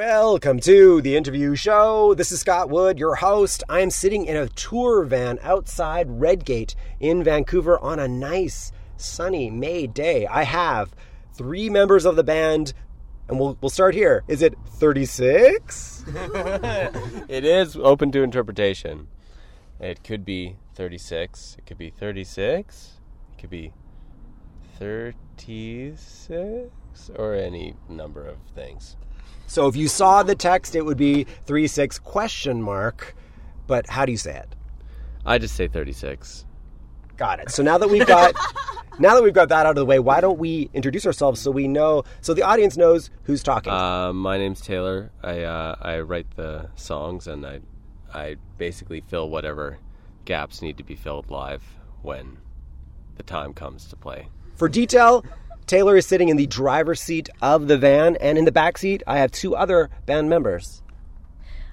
Welcome to the interview show. This is Scott Wood, your host. I am sitting in a tour van outside Redgate in Vancouver on a nice sunny May day. I have three members of the band, and we'll, we'll start here. Is it 36? it is open to interpretation. It could be 36, it could be 36, it could be 36, or any number of things. So if you saw the text, it would be 36 question mark. But how do you say it? I just say 36. Got it. So now that we've got now that we've got that out of the way, why don't we introduce ourselves so we know so the audience knows who's talking? Uh, my name's Taylor. I uh, I write the songs and I I basically fill whatever gaps need to be filled live when the time comes to play. For detail, Taylor is sitting in the driver's seat of the van, and in the back seat, I have two other band members.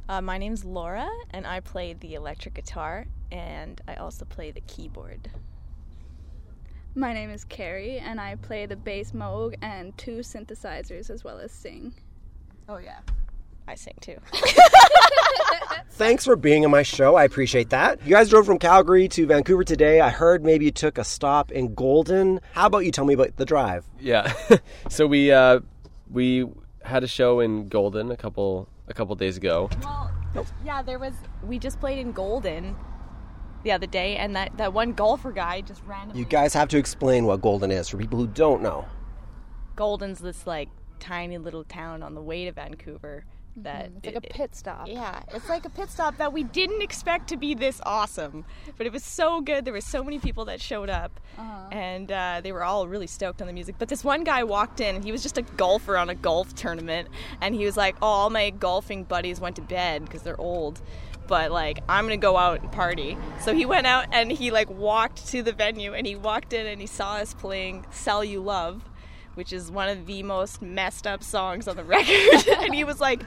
Uh, my name's Laura, and I play the electric guitar, and I also play the keyboard. My name is Kerry, and I play the bass moog and two synthesizers as well as sing. Oh, yeah. I sing too. Thanks for being on my show. I appreciate that. You guys drove from Calgary to Vancouver today. I heard maybe you took a stop in Golden. How about you tell me about the drive? Yeah. so we uh, we had a show in Golden a couple a couple days ago. Well, yeah, there was. We just played in Golden the other day, and that that one golfer guy just randomly. You guys have to explain what Golden is for people who don't know. Golden's this like tiny little town on the way to Vancouver that it's like a pit stop. Yeah, it's like a pit stop that we didn't expect to be this awesome, but it was so good. There were so many people that showed up, uh-huh. and uh, they were all really stoked on the music. But this one guy walked in, and he was just a golfer on a golf tournament, and he was like, "Oh, all my golfing buddies went to bed because they're old." but like I'm gonna go out and party. So he went out and he like walked to the venue and he walked in and he saw us playing "Sell You Love," which is one of the most messed up songs on the record. and he was like,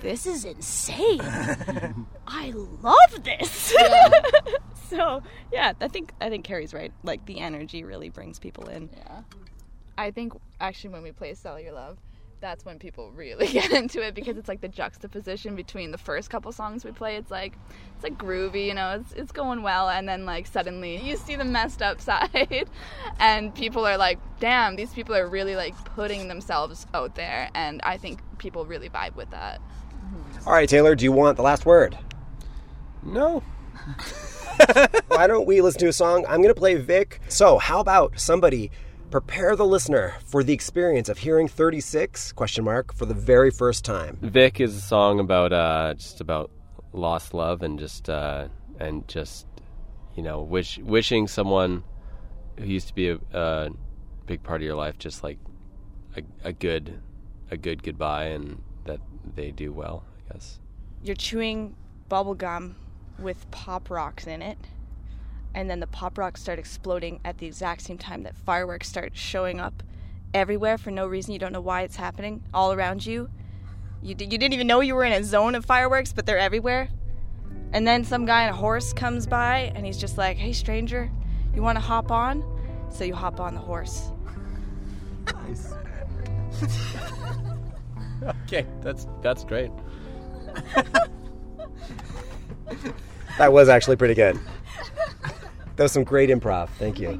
This is insane. I love this. Yeah. so yeah, I think I think Kerry's right. Like the energy really brings people in. Yeah. I think actually when we play Sell Your Love, that's when people really get into it because it's like the juxtaposition between the first couple songs we play. It's like it's like groovy, you know, it's it's going well, and then like suddenly you see the messed up side, and people are like, "Damn, these people are really like putting themselves out there," and I think people really vibe with that. Mm-hmm. All right, Taylor, do you want the last word? No. Why don't we listen to a song? I'm going to play Vic. So, how about somebody prepare the listener for the experience of hearing 36 question mark for the very first time. Vic is a song about uh, just about lost love and just uh, and just you know wish wishing someone who used to be a, a big part of your life just like a, a good a good goodbye and that they do well i guess. You're chewing bubble gum with pop rocks in it and then the pop rocks start exploding at the exact same time that fireworks start showing up everywhere for no reason. You don't know why it's happening all around you. You, d- you didn't even know you were in a zone of fireworks, but they're everywhere. And then some guy on a horse comes by and he's just like, hey, stranger, you want to hop on? So you hop on the horse. Nice. okay, that's that's great. that was actually pretty good. That was some great improv. Thank you.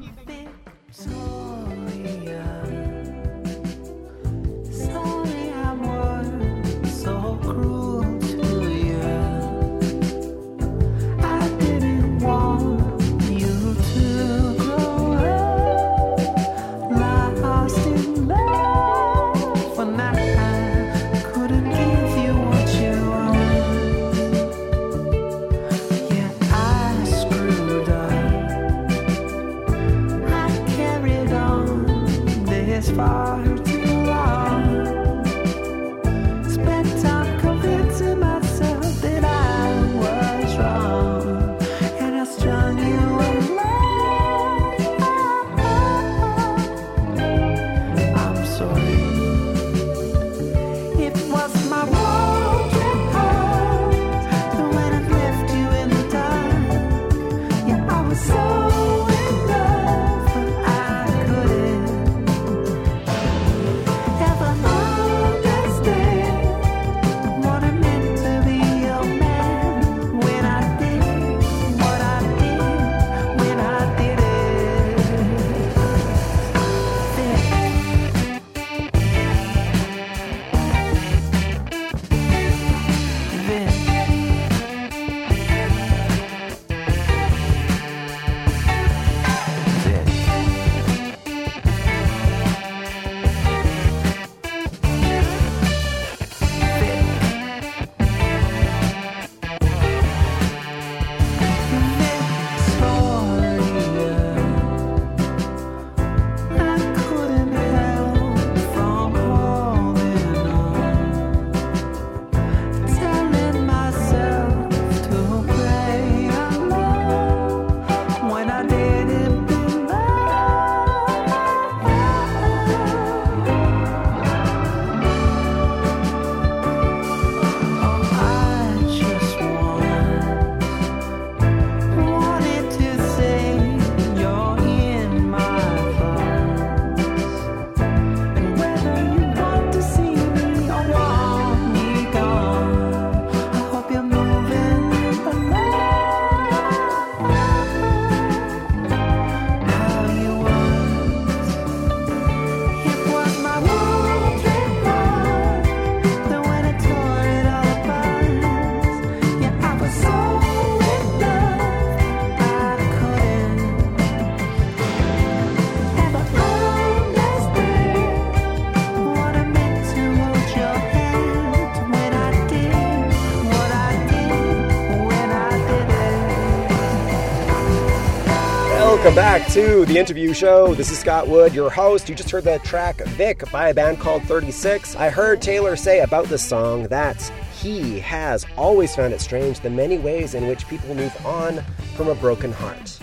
To the interview show. This is Scott Wood, your host. You just heard the track Vic by a band called 36. I heard Taylor say about this song that he has always found it strange the many ways in which people move on from a broken heart.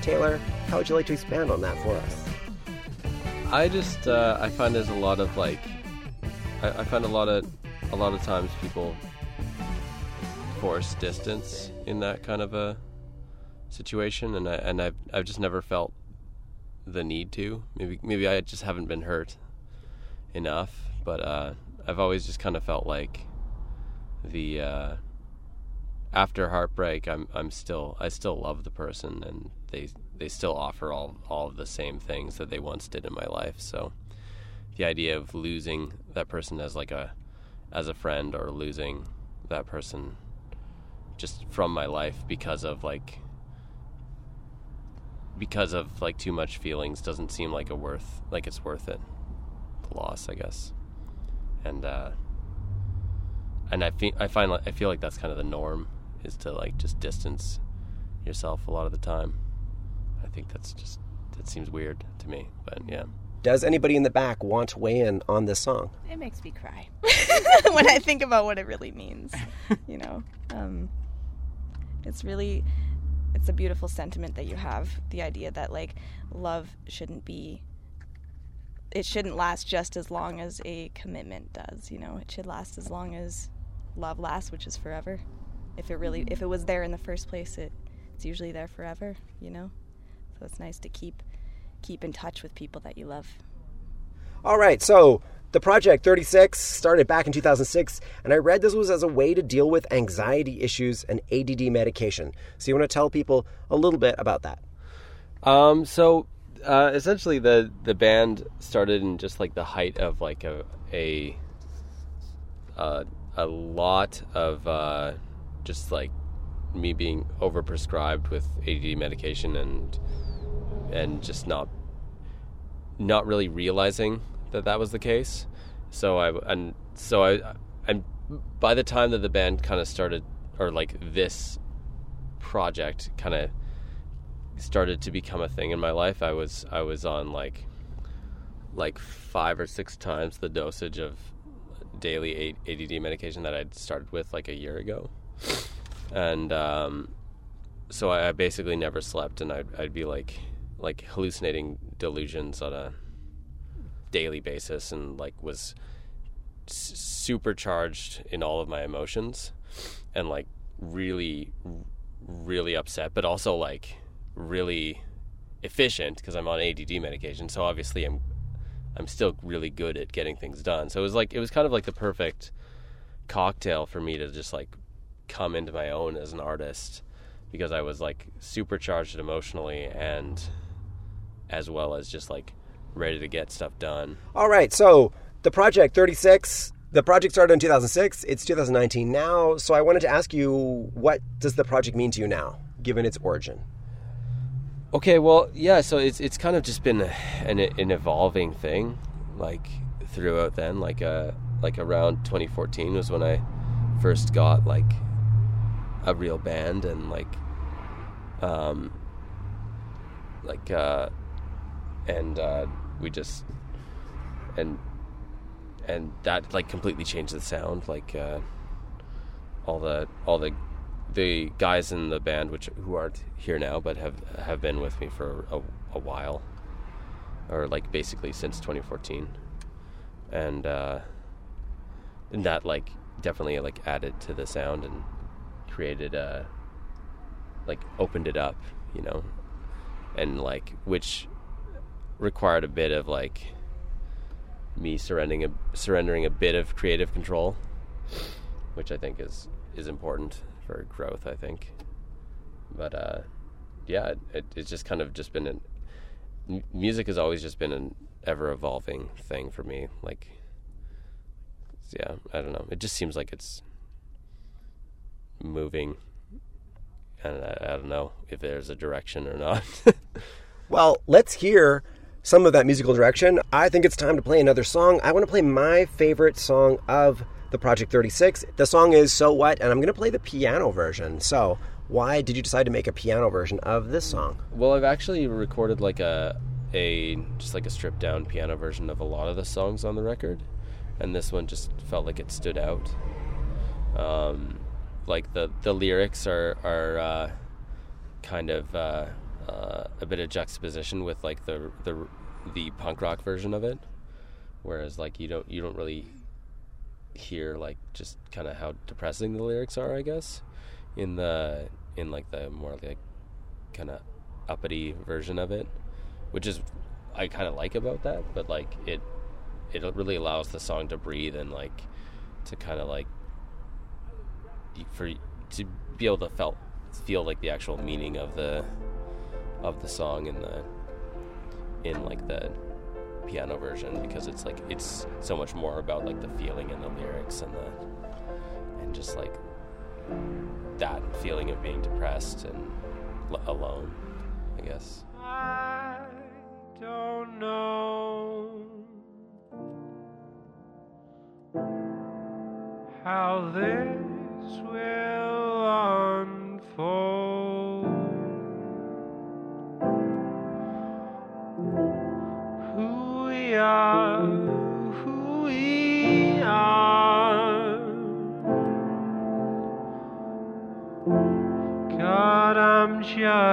Taylor, how would you like to expand on that for us? I just uh, I find there's a lot of like I, I find a lot of a lot of times people force distance in that kind of a situation, and I and I've I've just never felt the need to. Maybe maybe I just haven't been hurt enough, but uh, I've always just kind of felt like the uh, after heartbreak, I'm I'm still I still love the person, and they they still offer all all of the same things that they once did in my life. So the idea of losing that person as like a as a friend or losing that person just from my life because of like because of like too much feelings doesn't seem like a worth like it's worth it the loss i guess and uh and i feel i find like i feel like that's kind of the norm is to like just distance yourself a lot of the time i think that's just that seems weird to me but yeah Does anybody in the back want to weigh in on this song? It makes me cry when I think about what it really means. You know, um, it's really, it's a beautiful sentiment that you have. The idea that like love shouldn't be, it shouldn't last just as long as a commitment does. You know, it should last as long as love lasts, which is forever. If it really, if it was there in the first place, it it's usually there forever. You know, so it's nice to keep keep in touch with people that you love. All right, so the Project 36 started back in 2006, and I read this was as a way to deal with anxiety issues and ADD medication. So you want to tell people a little bit about that? Um, so uh, essentially, the the band started in just like the height of like a a uh, a lot of uh, just like me being overprescribed with ADD medication and and just not not really realizing that that was the case. So I and so I and by the time that the band kind of started or like this project kind of started to become a thing in my life, I was I was on like like five or six times the dosage of daily ADD medication that I'd started with like a year ago, and um, so I, basically never slept, and I'd, I'd be like like hallucinating delusions on a daily basis, and like was s- supercharged in all of my emotions, and like really really upset, but also like really efficient because I'm on ADD medication. So obviously I'm I'm still really good at getting things done. So it was like it was kind of like the perfect cocktail for me to just like come into my own as an artist because I was like supercharged emotionally and as well as just like ready to get stuff done. All right, so the Project 36, the project started in 2006. It's 2019 now. So I wanted to ask you, what does the project mean to you now, given its origin? Okay, well, yeah. So it's it's kind of just been an an evolving thing, like throughout then. Like uh, like around 2014 was when I first got like a real band and like um like uh and uh we just and and that like completely changed the sound like uh all the all the the guys in the band which who aren't here now but have have been with me for a, a while or like basically since 2014 and uh and that like definitely like added to the sound and created uh like opened it up you know? And like which required a bit of like me surrendering a surrendering a bit of creative control which i think is is important for growth i think. But uh yeah it, it's just kind of just been an music has always just been an ever evolving thing for me like yeah i don't know. It just seems like it's moving and I, I don't know if there's a direction or not. Well, let's hear some of that musical direction. I think it's time to play another song. I want to play my favorite song of the Project 36. The song is So What, and I'm going to play the piano version. So, Why did you decide to make a piano version of this song? Well, I've actually recorded like a a just like a stripped down piano version of a lot of the songs on the record, and this one just felt like it stood out. Um, like the the lyrics are are uh, kind of uh, uh, a bit of juxtaposition with like the the the punk rock version of it, whereas like you don't you don't really hear like just kind of how depressing the lyrics are, I guess, in the in like the more like kind of uppity version of it, which is I kind of like about that, but like it it really allows the song to breathe and like to kind of like for to be able to felt feel like the actual meaning of the of the song in the in like the piano version because it's like it's so much more about like the feeling and the lyrics and the and just like that feeling of being depressed and l- alone i guess. I don't know how this will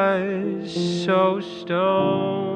just so stoned.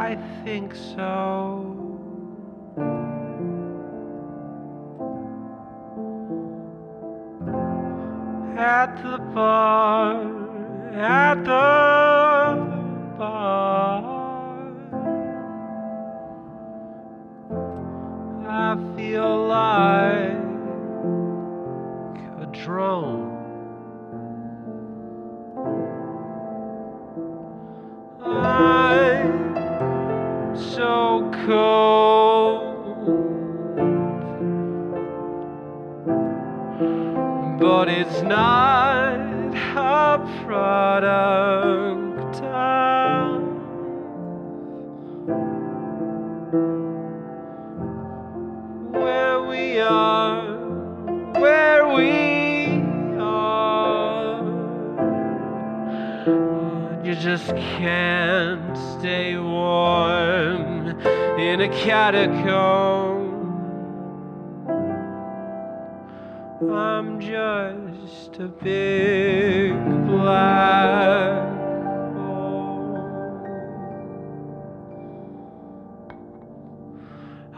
I think so. At the bar, at the bar. I feel like a drone. Cold, but it's not a product You just can't stay warm in a catacomb. I'm just a big black hole.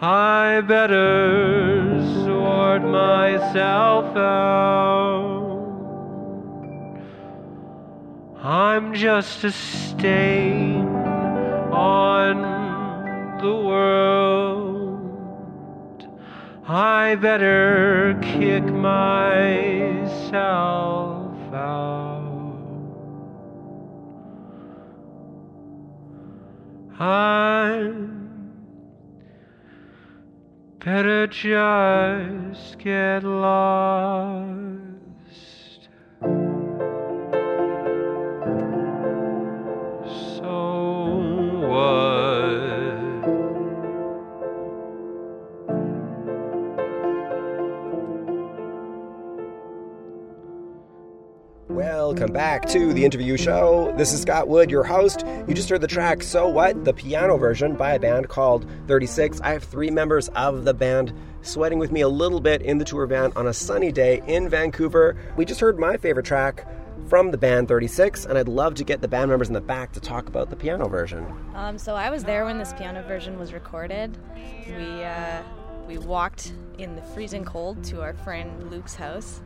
I better sort myself out. I'm just a stain on the world. I better kick myself out. I'm better just get lost. Welcome back to the interview show. This is Scott Wood, your host. You just heard the track So What, the piano version by a band called 36. I have three members of the band sweating with me a little bit in the tour van on a sunny day in Vancouver. We just heard my favorite track from the band 36, and I'd love to get the band members in the back to talk about the piano version. Um, so I was there when this piano version was recorded. We uh, we walked in the freezing cold to our friend Luke's house,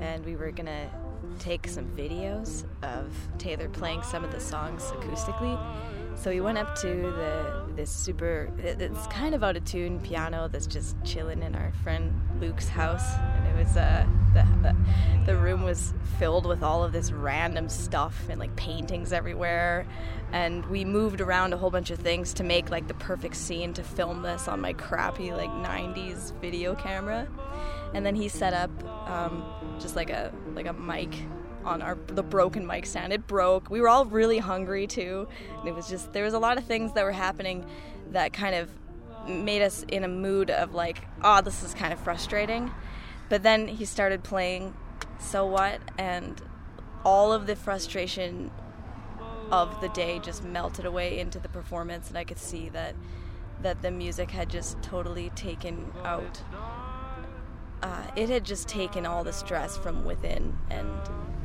and we were gonna take some videos of Taylor playing some of the songs acoustically. So we went up to the this super it's kind of out of tune piano that's just chilling in our friend Luke's house, and it was uh the, the the room was filled with all of this random stuff and like paintings everywhere, and we moved around a whole bunch of things to make like the perfect scene to film this on my crappy like 90s video camera, and then he set up um, just like a like a mic on our the broken mic stand. It broke. We were all really hungry too, and it was just there was a lot of things that were happening that kind of made us in a mood of like, oh, this is kind of frustrating. But then he started playing So What and all of the frustration of the day just melted away into the performance and I could see that that the music had just totally taken out uh, it had just taken all the stress from within and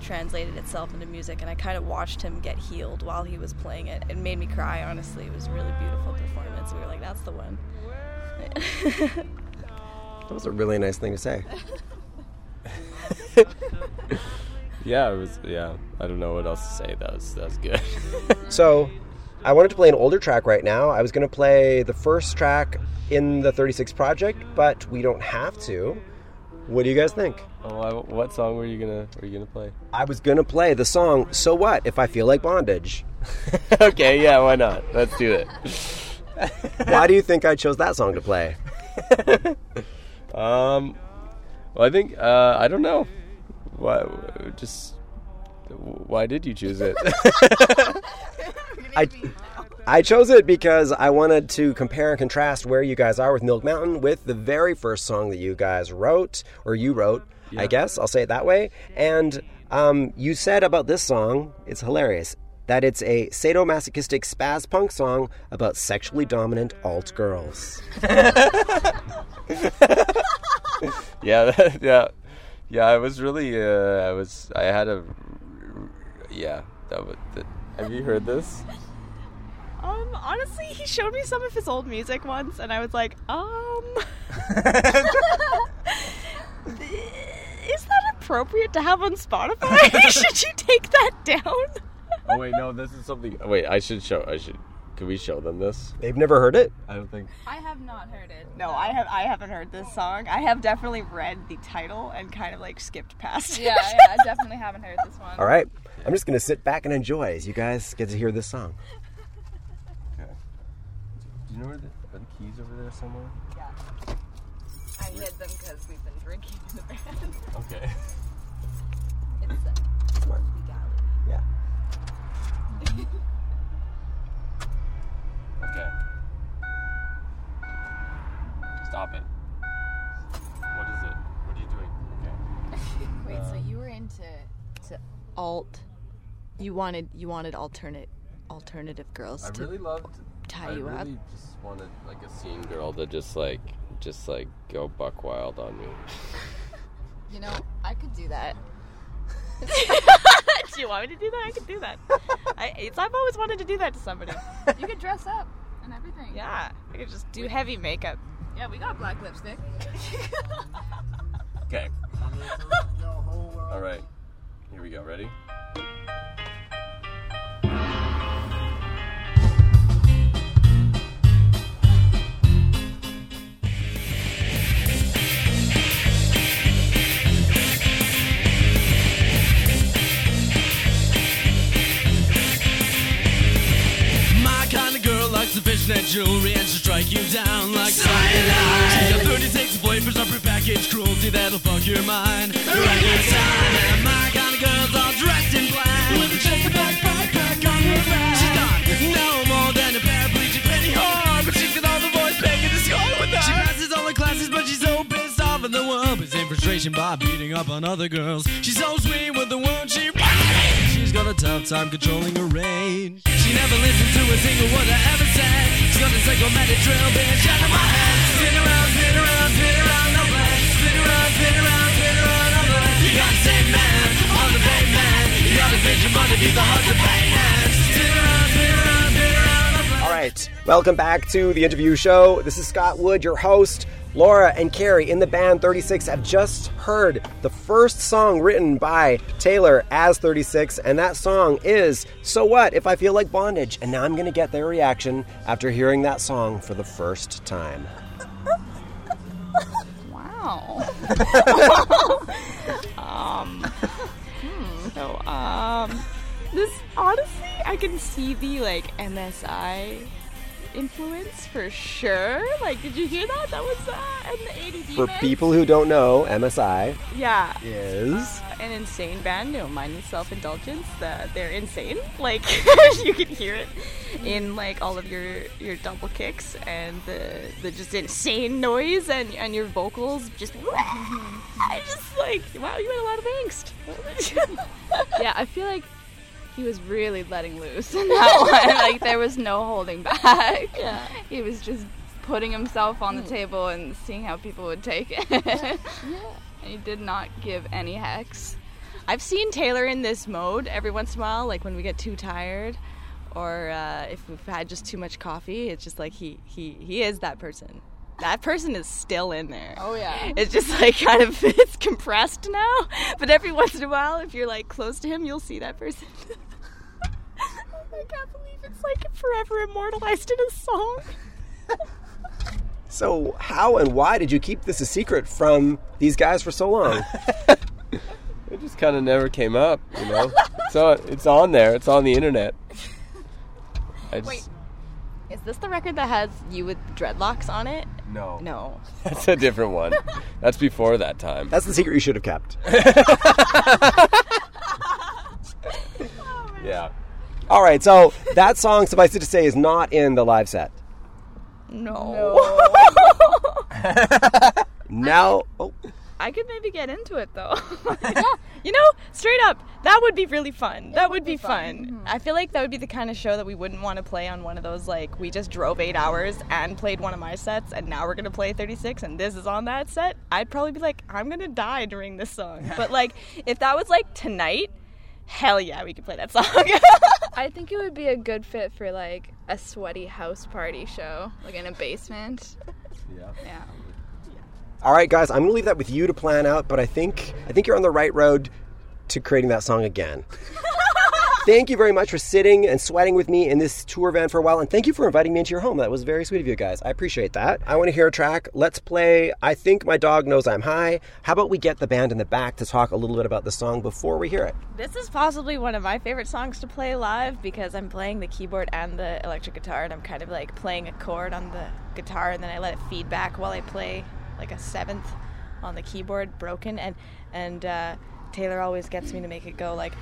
translated itself into music and i kind of watched him get healed while he was playing it it made me cry honestly it was a really beautiful performance we were like that's the one That was a really nice thing to say. Yeah, it was. Yeah, I don't know what else to say. That was that was good. So, I wanted to play an older track right now. I was going to play the first track in the 36 project, but we don't have to. What do you guys think? oh, I, what song were you gonna were you gonna play? I was going to play the song So What If I Feel Like Bondage. okay, yeah, why not? Let's do it. Why do you think I chose that song to play? Um, well, I think uh, I don't know. Why? Just why did you choose it? I, I chose it because I wanted to compare and contrast where you guys are with Milk Mountain with the very first song that you guys wrote, or you wrote, I guess, I'll say it that way. And um, you said about this song, it's hilarious, that it's a sadomasochistic spaz punk song about sexually dominant alt girls. yeah, that, yeah, yeah. I was really. Uh, I was. I had a. Yeah, that was. That, have you heard this? Um, honestly, he showed me some of his old music once, and I was like, um, is that appropriate to have on Spotify? Should you take that down? Oh wait, no. This is something. Wait, I should show. I should. Can we show them this? They've never heard it? I don't think. I have not heard it. No, I have. I haven't heard this song. I have definitely read the title and kind of like skipped past it. Yeah, yeah, I definitely haven't heard this one. All right. I'm just going to sit back and enjoy as you guys get to hear this song. Do you know where the, keys are the keys over there somewhere? Yeah. I hid them because we've been drinking in the band. Okay. It's Smart. Yeah. Okay. Stop it. What is it? What are you doing? Okay. wait so um, you were into to alt you wanted you wanted alternate alternative girls I to really loved. Tie I you up. really just wanted like a scene girl to just like, just like go buck wild on me. You know, I could do that. do you want me to do that? I could do that. I, it's, I've always wanted to do that to somebody. You could dress up and everything. Yeah, I could just do heavy makeup. Yeah, we got black lipstick. Okay. All right. Here we go. Ready? In frustration by beating up on other girls. She's so sweet with the wound she She's got a tough time controlling her range. She never listens to a single word I ever said. She's got a psychomatic drill bitch out of my head. Spin around, spin around, spin around, no. Spin around, spin around, spin around, no. You got the same man on the pavement. You got a money, be the to pay hand. Spin around, spin around, spin around, no. All right. Welcome back to the interview show. This is Scott Wood, your host. Laura and Kerry in the band 36 have just heard the first song written by Taylor as 36, and that song is So What If I Feel Like Bondage? And now I'm going to get their reaction after hearing that song for the first time. Wow. um, hmm, so, um, this honestly, I can see the like MSI influence for sure. Like, did you hear that? That was uh, in the ADD. For mix. people who don't know, MSI yeah, is. an insane band. You know, Mindless Self Indulgence. The, they're insane. Like you can hear it in like all of your your double kicks and the the just insane noise and and your vocals just. I just like wow, you had a lot of angst. yeah, I feel like he was really letting loose in that one. Like there was no holding back. Yeah. He was just putting himself on the table and seeing how people would take it. And he did not give any hex. I've seen Taylor in this mode every once in a while, like when we get too tired, or uh, if we've had just too much coffee. It's just like he he he is that person. That person is still in there. Oh yeah. It's just like kind of it's compressed now, but every once in a while, if you're like close to him, you'll see that person. I can't believe it's like forever immortalized in a song. So, how and why did you keep this a secret from these guys for so long? It just kind of never came up, you know. so it's on there. It's on the internet. I just, Wait. Is this the record that has you with dreadlocks on it? no, No. that's a different one. That's before that time. That's the secret you should have kept. yeah. All right, so that song, suffice it to say, is not in the live set. No. Now, oh, I could maybe get into it though. yeah. You know, straight up, that would be really fun. that would be fun. Mm-hmm. I feel like that would be the kind of show that we wouldn't want to play on one of those like we just drove 8 hours and played one of my sets and now we're going to play 36 and this is on that set. I'd probably be like I'm going to die during this song. But like if that was like tonight, hell yeah, we could play that song. I think it would be a good fit for like a sweaty house party show, like in a basement. Yeah. Yeah. All right, guys, I'm gonna leave that with you to plan out, but I think I think you're on the right road to creating that song again. thank you very much for sitting and sweating with me in this tour van for a while, and thank you for inviting me into your home. That was very sweet of you guys. I appreciate that. I want to hear a track. Let's play I Think My Dog Knows I'm High. How about we get the band in the back to talk a little bit about the song before we hear it? This is possibly one of my favorite songs to play live because I'm playing the keyboard and the electric guitar, and I'm kind of like playing a chord on the guitar, and then I let it feed back while I play like a seventh on the keyboard, broken, and and uh, Taylor always gets me to make it go like.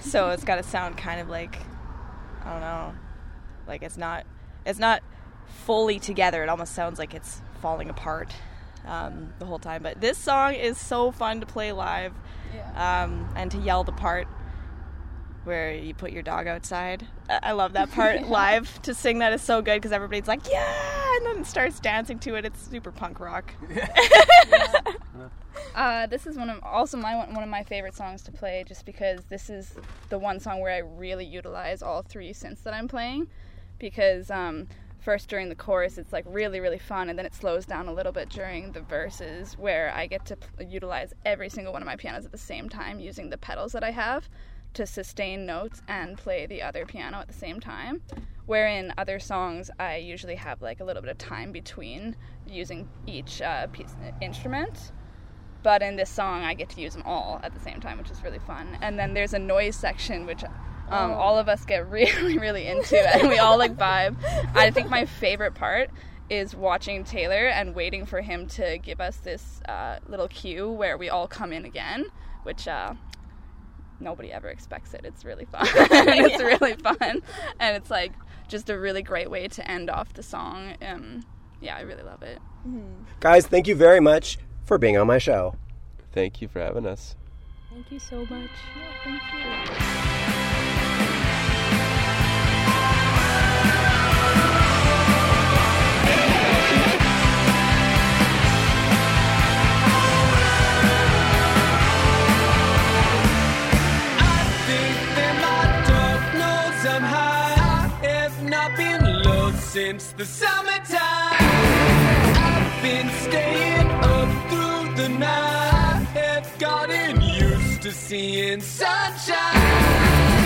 So it's got to sound kind of like, I don't know, like it's not, it's not fully together. It almost sounds like it's falling apart um, the whole time. But this song is so fun to play live um, and to yell the part where you put your dog outside. I I love that part live. To sing that is so good because everybody's like, yeah, and then it starts dancing to it. It's super punk rock. Uh, this is one of also my one one of my favorite songs to play, just because this is the one song where I really utilize all three synths that I'm playing. Because um, first during the chorus, it's like really really fun, and then it slows down a little bit during the verses, where I get to p- utilize every single one of my pianos at the same time, using the pedals that I have to sustain notes and play the other piano at the same time. Where in other songs, I usually have like a little bit of time between using each uh, piece, instrument but in this song I get to use them all at the same time, which is really fun. And then there's a noise section which um, all of us get really, really into, and we all like vibe. I think my favorite part is watching Taylor and waiting for him to give us this uh, little cue where we all come in again, which. Uh, Nobody ever expects it. It's really fun. it's really fun, and it's like just a really great way to end off the song. Um, yeah, I really love it. Guys, thank you very much for being on my show. Thank you for having us. Thank you so much. Thank you. since the summertime. I've been staying up through the night. Have gotten used to seeing sunshine.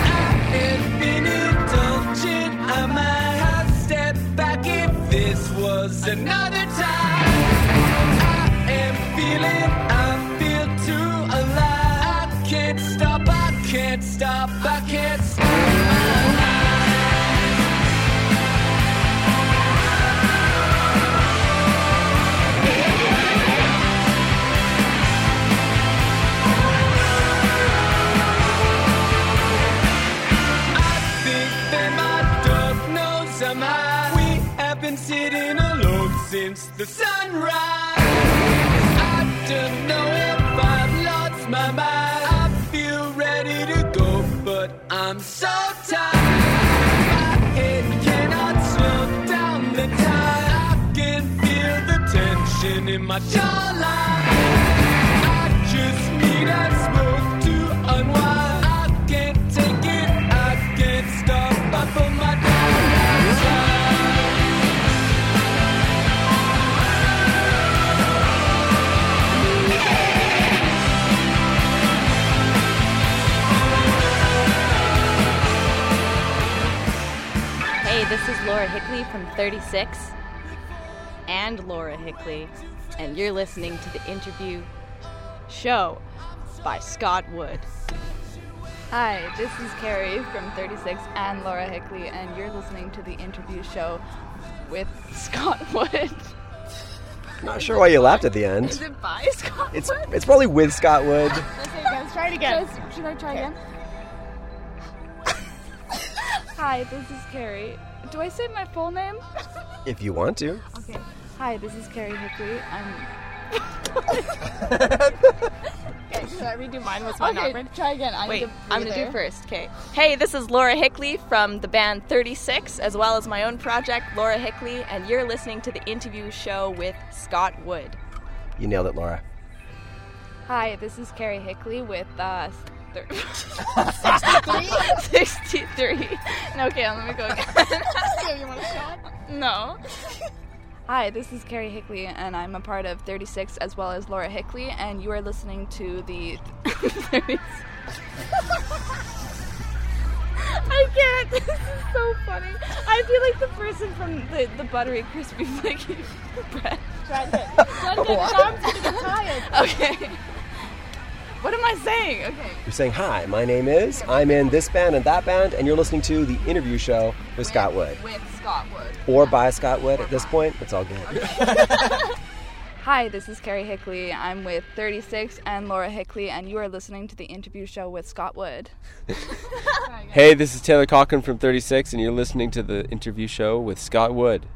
I have been indulging. I might have stepped back if this was another time. I am feeling, I feel too alive. I can't stop, I can't stop. My jawline. I just need a smoke to unwind. I can't take it, I can't stop. I put my. Hey, this is Laura Hickli from 36 and Laura Hickli, and you're listening to the interview show by Scott Wood. Hi, this is Kerry from 36 and Laura Hickli, and you're listening to the interview show with Scott Wood. Not sure why you laughed at the Is end. it by Scott It's Wood? it's probably with Scott Wood. Let's try it again. Guys, should I try again? Hi, this is Kerry. Do I say my full name? If you want to. Okay. Hi, this is Kerry Hickli. I'm. Okay, should I redo mine? Was mine Okay, awkward? try again. I Wait, need to I'm gonna do first. Okay. Hey, this is Laura Hickli from the band 36, as well as my own project, Laura Hickli, and you're listening to the interview show with Scott Wood. You nailed it, Laura. Hi, this is Kerry Hickli with uh, thir- 63? 63. No, okay, let me go again. you want a shot? no. Hi, this is Kerry Hickli, and I'm a part of 36 as well as Laura Hickli, and you are listening to the 30s. I can't. This is so funny. I feel like the person from the, the buttery crispy flaky bread. Try it again. Try it again. Gonna get tired. Okay. What am I saying? Okay. You're saying, Hi, my name is, I'm in this band and that band, and you're listening to the interview show with Scott Wood. With Scott Wood. Or by Scott Wood at this point. It's all good. Hi, this is Kerry Hickli. I'm with 36 and Laura Hickli, and you are listening to the interview show with Scott Wood. Hey, this is Taylor Cochrane from 36, and you're listening to the interview show with Scott Wood.